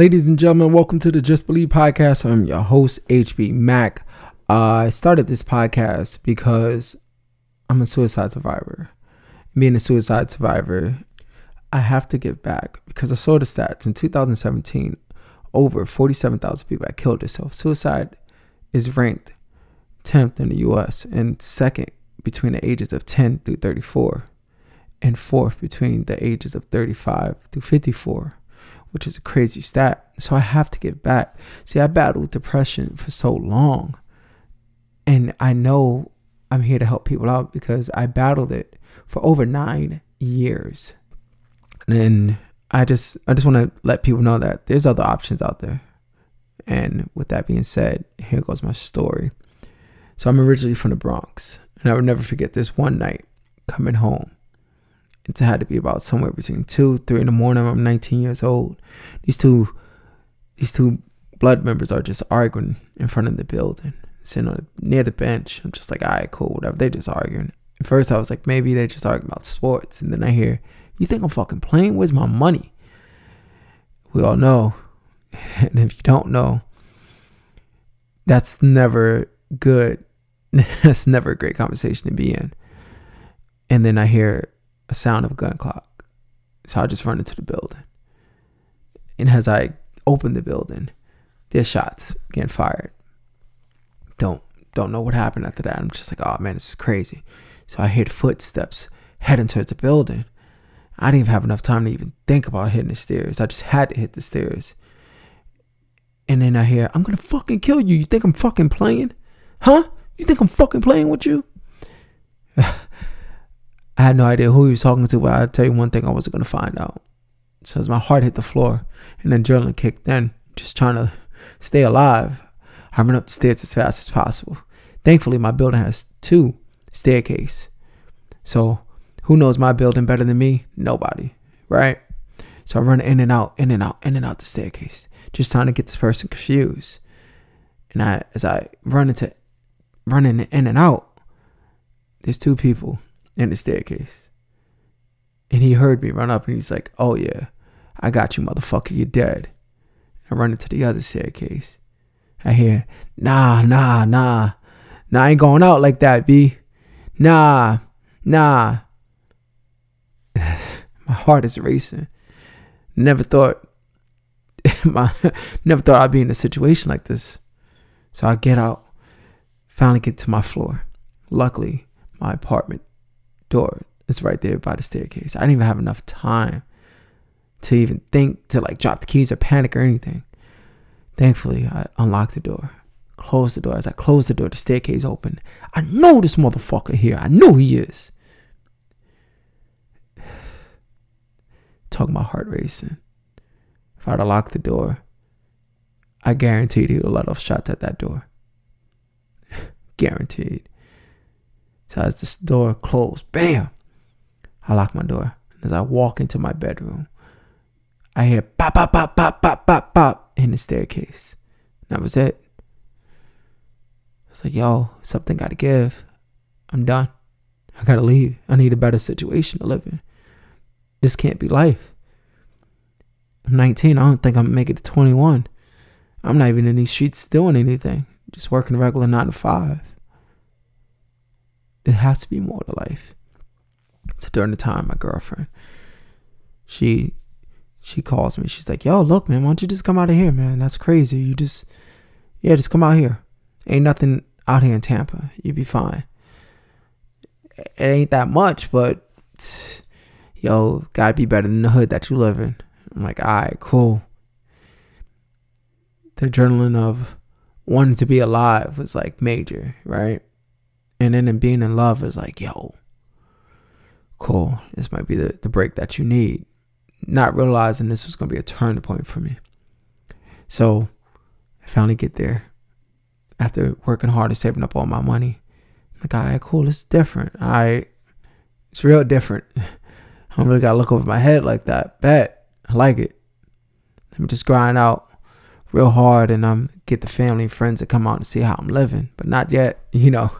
Ladies and gentlemen, welcome to the Just Believe podcast. I'm your host, HB Mac. Uh, I started this podcast because I'm a suicide survivor. Being a suicide survivor, I have to give back because I saw the stats in 2017. Over 47,000 people had killed themselves. Suicide is ranked 10th in the US and second between the ages of 10 through 34 and fourth between the ages of 35 to 54 which is a crazy stat. So I have to get back. See, I battled depression for so long. And I know I'm here to help people out because I battled it for over nine years. And I just I just want to let people know that there's other options out there. And with that being said, here goes my story. So I'm originally from the Bronx, and I would never forget this one night coming home it had to be about somewhere between two, three in the morning. I'm 19 years old. These two, these two blood members are just arguing in front of the building, sitting on, near the bench. I'm just like, all right, cool, whatever. They're just arguing. At first, I was like, maybe they just arguing about sports, and then I hear, you think I'm fucking playing? Where's my money? We all know, and if you don't know, that's never good. that's never a great conversation to be in. And then I hear a sound of a gun clock. So I just run into the building. And as I open the building, there's shots getting fired. Don't don't know what happened after that. I'm just like, oh man, this is crazy. So I hear footsteps heading towards the building. I didn't even have enough time to even think about hitting the stairs. I just had to hit the stairs. And then I hear, I'm gonna fucking kill you. You think I'm fucking playing? Huh? You think I'm fucking playing with you? I had no idea who he was talking to, but I'll tell you one thing I wasn't to find out. So as my heart hit the floor and adrenaline kicked in, just trying to stay alive, I ran up the stairs as fast as possible. Thankfully, my building has two staircase. So who knows my building better than me? Nobody, right? So I run in and out, in and out, in and out the staircase, just trying to get this person confused. And I, as I run into, running in and out, there's two people in the staircase. And he heard me run up and he's like, Oh, yeah, I got you, motherfucker. You're dead. I run into the other staircase. I hear, Nah, nah, nah. Nah, I ain't going out like that, B. Nah, nah. my heart is racing. Never thought my never thought I'd be in a situation like this. So I get out, finally get to my floor. Luckily, my apartment door is right there by the staircase. I didn't even have enough time to even think to like drop the keys or panic or anything. Thankfully, I unlocked the door, closed the door. As I closed the door, the staircase opened. I know this motherfucker here. I know he is. Talking my heart racing. If I'd have locked the door, I guaranteed he would let off shots at that door. guaranteed. So as the door closed, bam, I lock my door. As I walk into my bedroom, I hear pop, pop, pop, pop, pop, pop, pop in the staircase. That was it. It's like, yo, something gotta give. I'm done. I gotta leave. I need a better situation to live in. This can't be life. I'm 19. I don't think I'm make it to 21. I'm not even in these streets doing anything. Just working regular nine to five. It has to be more to life. So during the time, my girlfriend, she she calls me. She's like, "Yo, look, man, why don't you just come out of here, man? That's crazy. You just, yeah, just come out here. Ain't nothing out here in Tampa. You'd be fine. It ain't that much, but yo, gotta be better than the hood that you live in." I'm like, "All right, cool." The adrenaline of wanting to be alive was like major, right? And then in being in love is like, yo, cool. This might be the, the break that you need. Not realizing this was going to be a turning point for me. So I finally get there after working hard and saving up all my money. I'm like, all right, cool. It's different. All right. It's real different. I don't really got to look over my head like that. Bet. I like it. Let me just grind out real hard and um get the family and friends to come out and see how I'm living. But not yet, you know.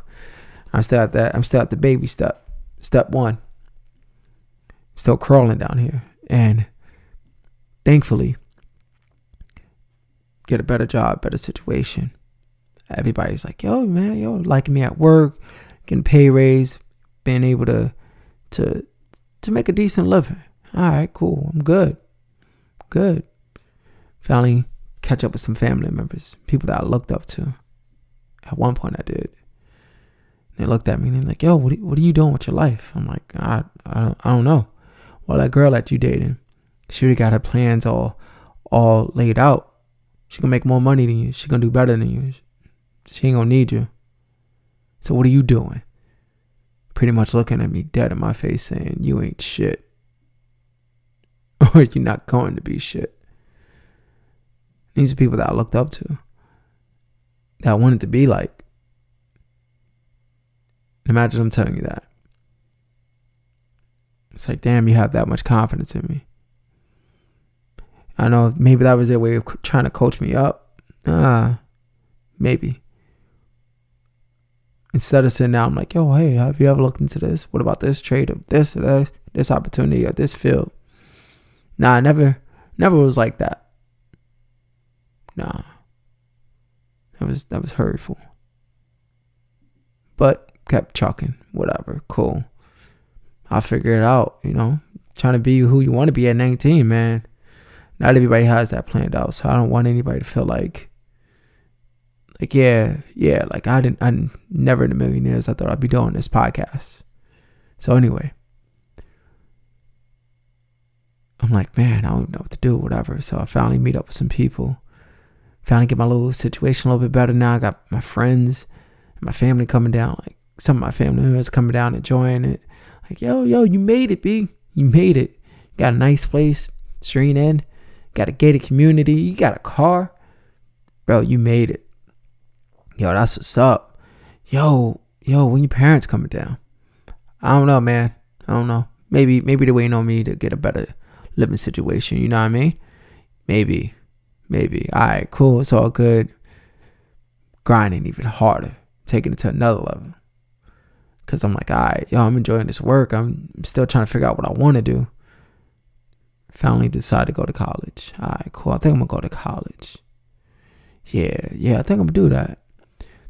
I'm still at that. I'm still at the baby step. Step one. Still crawling down here. And thankfully, get a better job, better situation. Everybody's like, yo, man, yo, liking me at work, getting pay raise, being able to to to make a decent living. All right, cool. I'm good. Good. Finally catch up with some family members, people that I looked up to. At one point I did. They looked at me and they're like, yo, what are, what are you doing with your life? I'm like, I, I, I don't know. Well, that girl that you dating, she already got her plans all all laid out. She gonna make more money than you. She gonna do better than you. She ain't gonna need you. So what are you doing? Pretty much looking at me dead in my face saying, You ain't shit. Or you're not going to be shit. These are people that I looked up to. That I wanted to be like. Imagine I'm telling you that. It's like, damn, you have that much confidence in me. I know maybe that was their way of trying to coach me up. Ah, uh, maybe. Instead of sitting down, I'm like, yo, hey, have you ever looked into this? What about this trade of this or this, this opportunity or this field? Nah, I never, never was like that. Nah, that was that was hurtful. But kept chucking, whatever, cool. I'll figure it out, you know. Trying to be who you want to be at 19, man. Not everybody has that planned out, so I don't want anybody to feel like, like yeah, yeah, like I didn't, I never in a million years I thought I'd be doing this podcast. So anyway, I'm like, man, I don't know what to do, whatever. So I finally meet up with some people. Finally get my little situation a little bit better now. I got my friends and my family coming down. Like some of my family who members coming down and enjoying it. Like, yo, yo, you made it, B. You made it. You got a nice place, serene end. Got a gated community. You got a car. Bro, you made it. Yo, that's what's up. Yo, yo, when your parents coming down? I don't know, man. I don't know. Maybe maybe they're waiting on me to get a better living situation. You know what I mean? Maybe. Maybe. All right, cool. It's all good. Grinding even harder. Taking it to another level. Cause I'm like, all right, yo, I'm enjoying this work. I'm still trying to figure out what I want to do. Finally decided to go to college. All right, cool. I think I'm gonna go to college. Yeah, yeah, I think I'm gonna do that.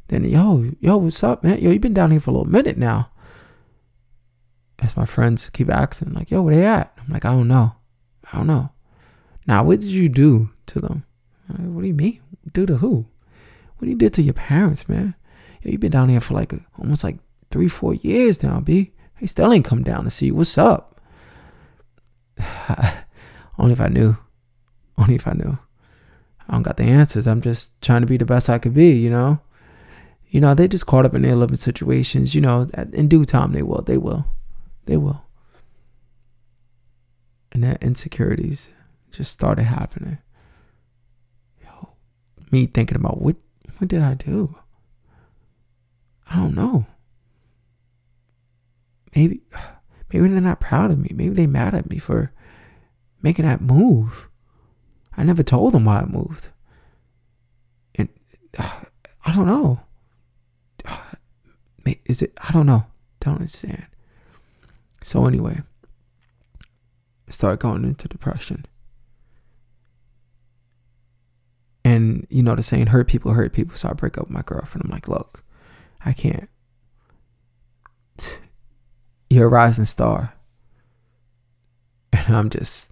Then yo, yo, what's up, man? Yo, you been down here for a little minute now. As my friends keep asking, like, yo, where they at? I'm like, I don't know. I don't know. Now, what did you do to them? Like, what do you mean? Do to who? What you did to your parents, man? Yo, you been down here for like a, almost like three, four years now, B. He still ain't come down to see you. what's up. Only if I knew. Only if I knew. I don't got the answers. I'm just trying to be the best I could be, you know? You know, they just caught up in their living situations. You know, in due time, they will. They will. They will. And that insecurities just started happening. Yo, me thinking about what what did I do? I don't know maybe maybe they're not proud of me. Maybe they mad at me for making that move. I never told them why I moved. And uh, I don't know. Uh, is it? I don't know. Don't understand. So anyway, I started going into depression. And you know the saying, hurt people hurt people. So I break up with my girlfriend. I'm like, look, I can't you're a rising star. And I'm just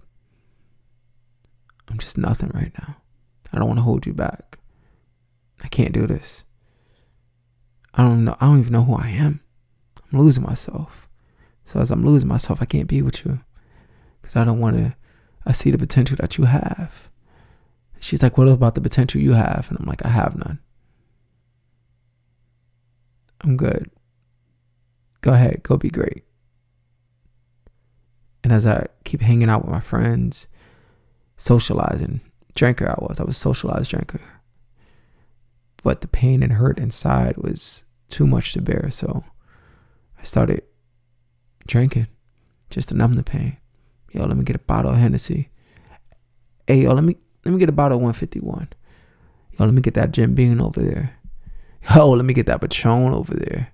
I'm just nothing right now. I don't want to hold you back. I can't do this. I don't know I don't even know who I am. I'm losing myself. So as I'm losing myself, I can't be with you. Cuz I don't want to I see the potential that you have. She's like, "What about the potential you have?" And I'm like, "I have none. I'm good. Go ahead, go be great." And as I keep hanging out with my friends, socializing, drinker I was. I was socialized drinker. But the pain and hurt inside was too much to bear. So I started drinking just to numb the pain. Yo, let me get a bottle of Hennessy. Hey, yo, let me let me get a bottle of 151. Yo, let me get that Jim Beam over there. Yo, let me get that Patron over there.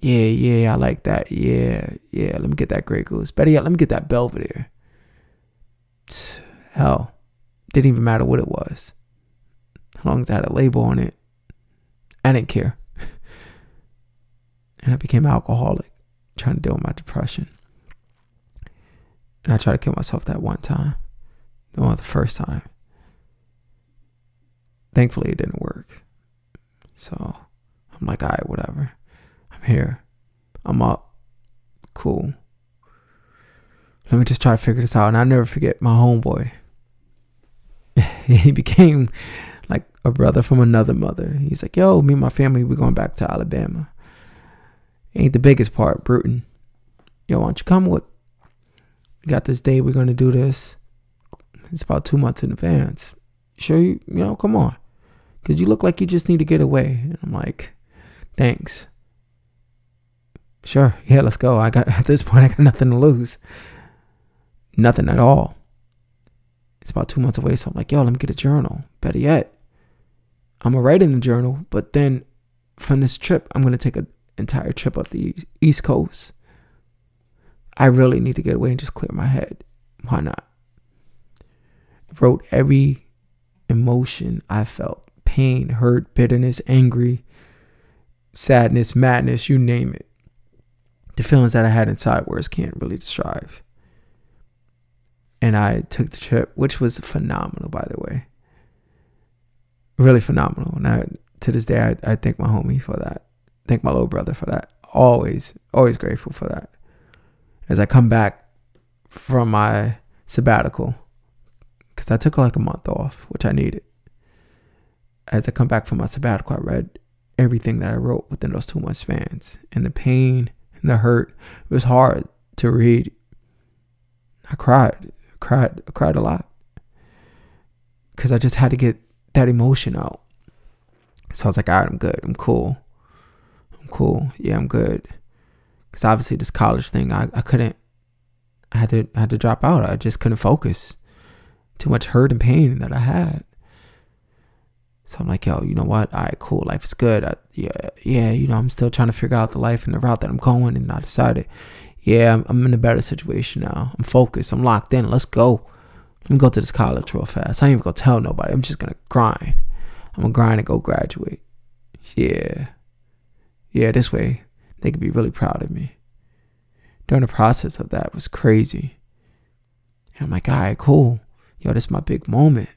Yeah, yeah, I like that. Yeah, yeah. Let me get that Grey Goose. Better yet, let me get that Belvedere. Hell, didn't even matter what it was. as long as I had a label on it, I didn't care. and I became alcoholic, trying to deal with my depression. And I tried to kill myself that one time, well, the first time. Thankfully, it didn't work. So I'm like, all right, whatever. I'm here. I'm up. Cool. Let me just try to figure this out. And I'll never forget my homeboy. he became like a brother from another mother. He's like, yo, me and my family, we're going back to Alabama. Ain't the biggest part, Brewton. Yo, why don't you come with? We got this day, we're gonna do this. It's about two months in advance. Sure, you, you know, come on. Cause you look like you just need to get away. And I'm like, thanks. Sure, yeah, let's go. I got at this point I got nothing to lose. Nothing at all. It's about two months away, so I'm like, yo, let me get a journal. Better yet, I'm gonna write in the journal, but then from this trip, I'm gonna take an entire trip up the East Coast. I really need to get away and just clear my head. Why not? Wrote every emotion I felt pain, hurt, bitterness, angry, sadness, madness, you name it. The feelings that I had inside words can't really describe and I took the trip, which was phenomenal, by the way. Really phenomenal. And I, to this day, I, I thank my homie for that. Thank my little brother for that. Always, always grateful for that. As I come back from my sabbatical, because I took like a month off, which I needed. As I come back from my sabbatical, I read everything that I wrote within those two months spans. And the pain and the hurt, it was hard to read. I cried cried cried a lot because I just had to get that emotion out. So I was like, all right, I'm good. I'm cool. I'm cool. Yeah, I'm good. Because obviously this college thing, I, I couldn't. I had to I had to drop out. I just couldn't focus. Too much hurt and pain that I had. So I'm like, yo, you know what? All right, cool. Life is good. I, yeah, yeah. You know, I'm still trying to figure out the life and the route that I'm going. And I decided, yeah, I'm, I'm in a better situation now. I'm focused. I'm locked in. Let's go. Let me go to this college real fast. I ain't even gonna tell nobody. I'm just gonna grind. I'm gonna grind and go graduate. Yeah. Yeah, this way they could be really proud of me. During the process of that was crazy. And I'm like, all right, cool. Yo, this is my big moment.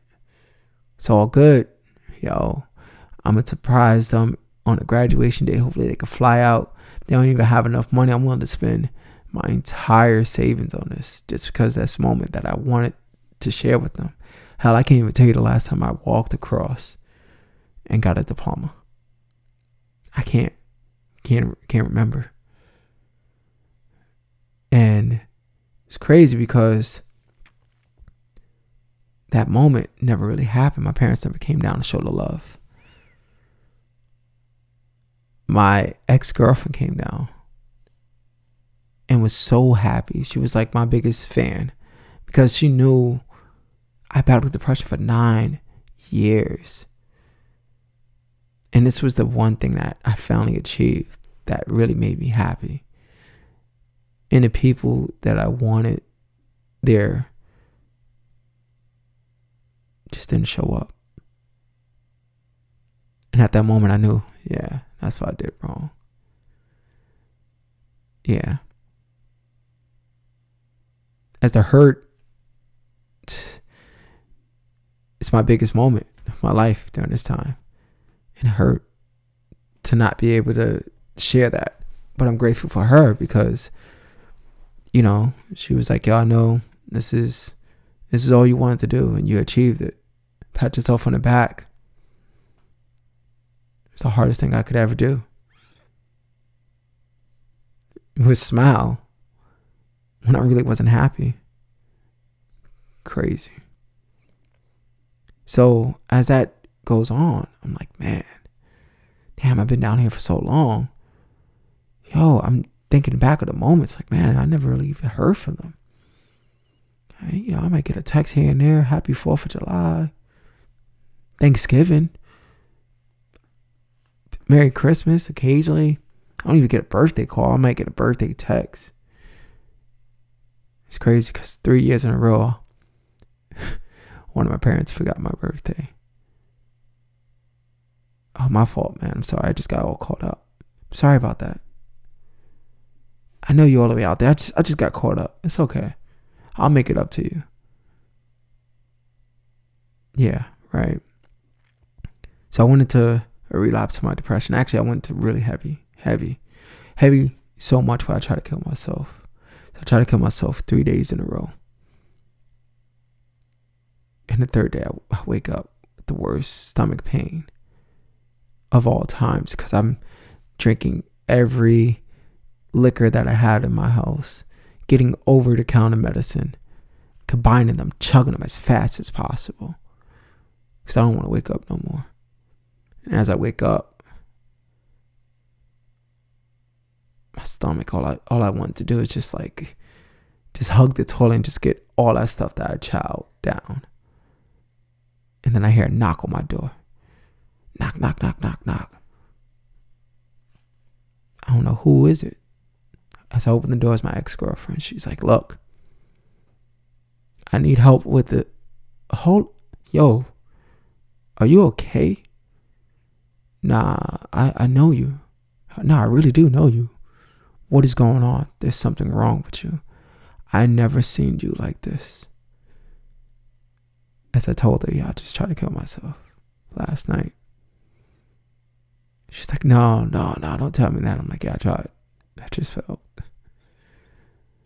It's all good. Yo, I'm gonna surprise them on a graduation day. Hopefully they can fly out. They don't even have enough money I'm willing to spend my entire savings on this just because that's moment that I wanted to share with them. Hell, I can't even tell you the last time I walked across and got a diploma. I can't, can't, can't remember. And it's crazy because that moment never really happened. My parents never came down to show the love. My ex girlfriend came down and was so happy. She was like my biggest fan because she knew I battled with depression for nine years. And this was the one thing that I finally achieved that really made me happy. And the people that I wanted there just didn't show up. And at that moment, I knew, yeah, that's what I did wrong. Yeah as the hurt it's my biggest moment of my life during this time and hurt to not be able to share that but i'm grateful for her because you know she was like y'all know this is this is all you wanted to do and you achieved it pat yourself on the back it's the hardest thing i could ever do it was smile when I really wasn't happy. Crazy. So as that goes on, I'm like, man, damn, I've been down here for so long. Yo, I'm thinking back of the moments, like, man, I never really even heard from them. You know, I might get a text here and there, happy 4th of July, Thanksgiving, Merry Christmas occasionally. I don't even get a birthday call. I might get a birthday text. It's crazy because three years in a row, one of my parents forgot my birthday. Oh, my fault, man. I'm sorry. I just got all caught up. Sorry about that. I know you all the way out there. I just I just got caught up. It's okay. I'll make it up to you. Yeah, right. So I went into a relapse of my depression. Actually, I went to really heavy, heavy, heavy so much where I tried to kill myself. So I tried to kill myself three days in a row. And the third day, I wake up with the worst stomach pain of all times because I'm drinking every liquor that I had in my house, getting over the counter medicine, combining them, chugging them as fast as possible because I don't want to wake up no more. And as I wake up, my stomach, all I all I want to do is just like just hug the toilet and just get all that stuff that I chowed down. And then I hear a knock on my door. Knock, knock, knock, knock, knock. I don't know who is it. As I open the door, it's my ex-girlfriend. She's like, look, I need help with the whole yo, are you okay? Nah, I, I know you. Nah, I really do know you. What is going on? There's something wrong with you. I never seen you like this. As I told her, yeah, I just tried to kill myself last night. She's like, no, no, no, don't tell me that. I'm like, yeah, I tried. I just felt.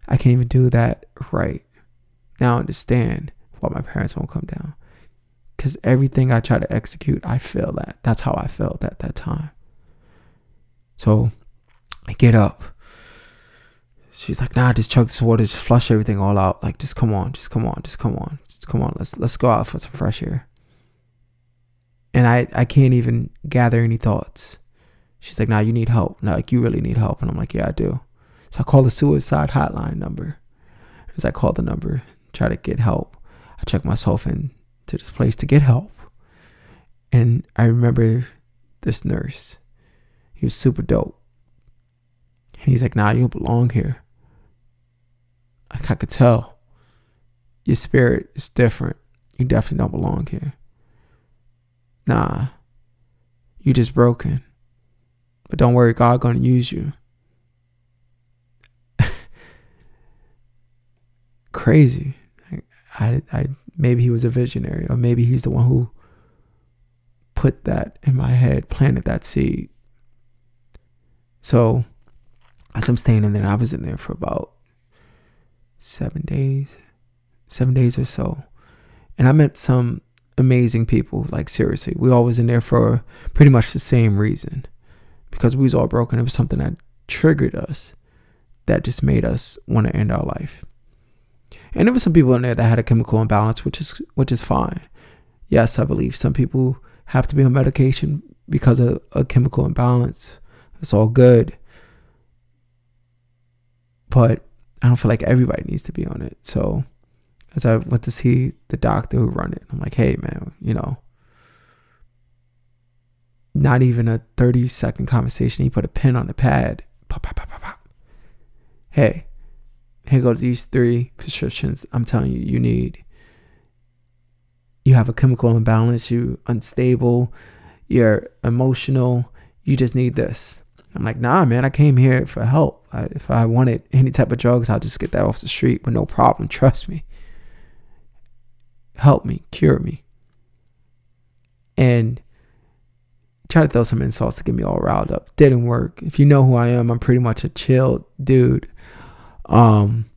I can't even do that right. Now I understand why my parents won't come down because everything I try to execute, I feel at. That's how I felt at that time. So I get up. She's like, nah, just chug this water, just flush everything all out. Like, just come on, just come on, just come on, just come on. Let's let's go out for some fresh air. And I I can't even gather any thoughts. She's like, nah, you need help. Nah, like you really need help. And I'm like, yeah, I do. So I call the suicide hotline number. As I call the number, try to get help. I check myself in to this place to get help. And I remember this nurse. He was super dope. And he's like, nah, you don't belong here. Like I could tell. Your spirit is different. You definitely don't belong here. Nah. You just broken. But don't worry, God gonna use you. Crazy. I, I maybe he was a visionary, or maybe he's the one who put that in my head, planted that seed. So, as I'm staying in there, I was in there for about seven days, seven days or so, and I met some amazing people. Like seriously, we all was in there for pretty much the same reason, because we was all broken. It was something that triggered us, that just made us want to end our life. And there were some people in there that had a chemical imbalance, which is which is fine. Yes, I believe some people have to be on medication because of a chemical imbalance. It's all good. But I don't feel like everybody needs to be on it. So as I went to see the doctor who run it, I'm like, hey man, you know, not even a 30 second conversation. He put a pen on the pad. Pop, pop, pop, pop, pop. Hey, here goes these three prescriptions I'm telling you you need. You have a chemical imbalance, you unstable, you're emotional, you just need this. I'm like, nah, man, I came here for help. I, if I wanted any type of drugs, I'll just get that off the street with no problem. Trust me. Help me, cure me. And try to throw some insults to get me all riled up. Didn't work. If you know who I am, I'm pretty much a chill dude. Um,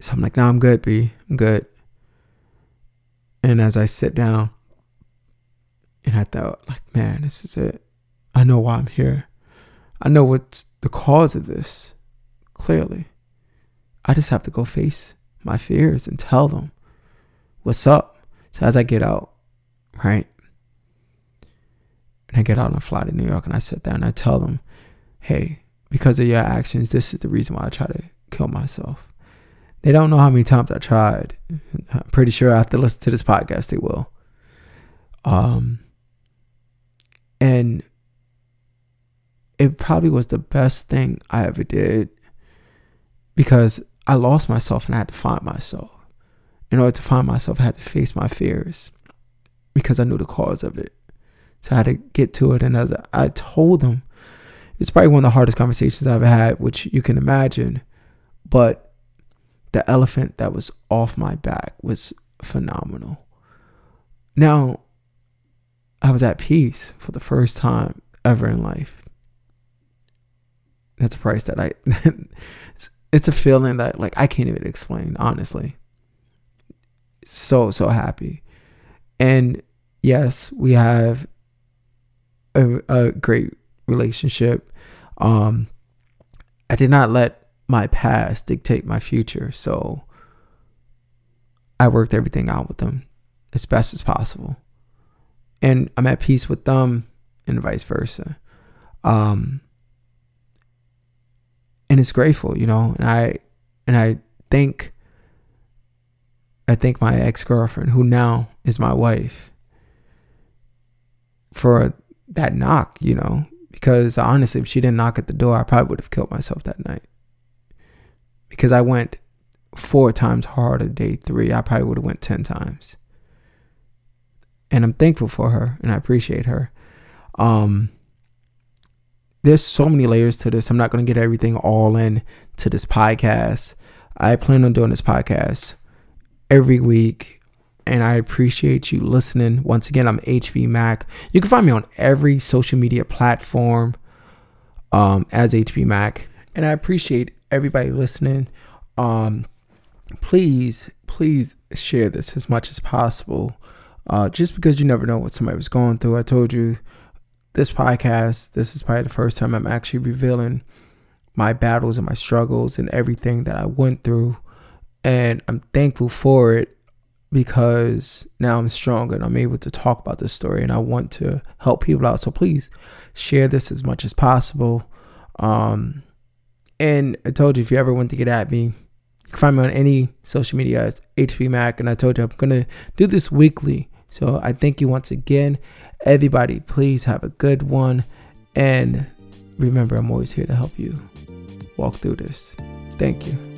so I'm like, nah, I'm good, B. I'm good. And as I sit down, and I thought, like, man, this is it. I know why I'm here. I know what's the cause of this. Clearly, I just have to go face my fears and tell them what's up. So as I get out, right, and I get out on a flight to New York, and I sit down and I tell them, hey, because of your actions, this is the reason why I try to kill myself. They don't know how many times I tried. I'm pretty sure after listen to this podcast, they will. Um, and it probably was the best thing I ever did because I lost myself and I had to find myself. In order to find myself, I had to face my fears because I knew the cause of it. So I had to get to it. And as I told him, it's probably one of the hardest conversations I've had, which you can imagine. But the elephant that was off my back was phenomenal. Now, I was at peace for the first time ever in life. That's a price that I, it's a feeling that like I can't even explain, honestly. So, so happy. And yes, we have a, a great relationship. Um, I did not let my past dictate my future, so I worked everything out with them as best as possible, and I'm at peace with them, and vice versa. Um, and it's grateful, you know, and I and I thank I thank my ex girlfriend, who now is my wife, for that knock, you know, because honestly, if she didn't knock at the door, I probably would have killed myself that night. Because I went four times harder day three, I probably would have went ten times. And I'm thankful for her and I appreciate her. Um there's so many layers to this. I'm not gonna get everything all in to this podcast. I plan on doing this podcast every week and I appreciate you listening. Once again, I'm HB Mac. You can find me on every social media platform um, as HB Mac, and I appreciate everybody listening. Um, please, please share this as much as possible. Uh, just because you never know what somebody was going through. I told you this podcast, this is probably the first time I'm actually revealing my battles and my struggles and everything that I went through. And I'm thankful for it because now I'm stronger and I'm able to talk about this story and I want to help people out. So please share this as much as possible. Um, and I told you if you ever want to get at me, you can find me on any social media as HB Mac. And I told you I'm gonna do this weekly. So I thank you once again. Everybody, please have a good one. And remember, I'm always here to help you walk through this. Thank you.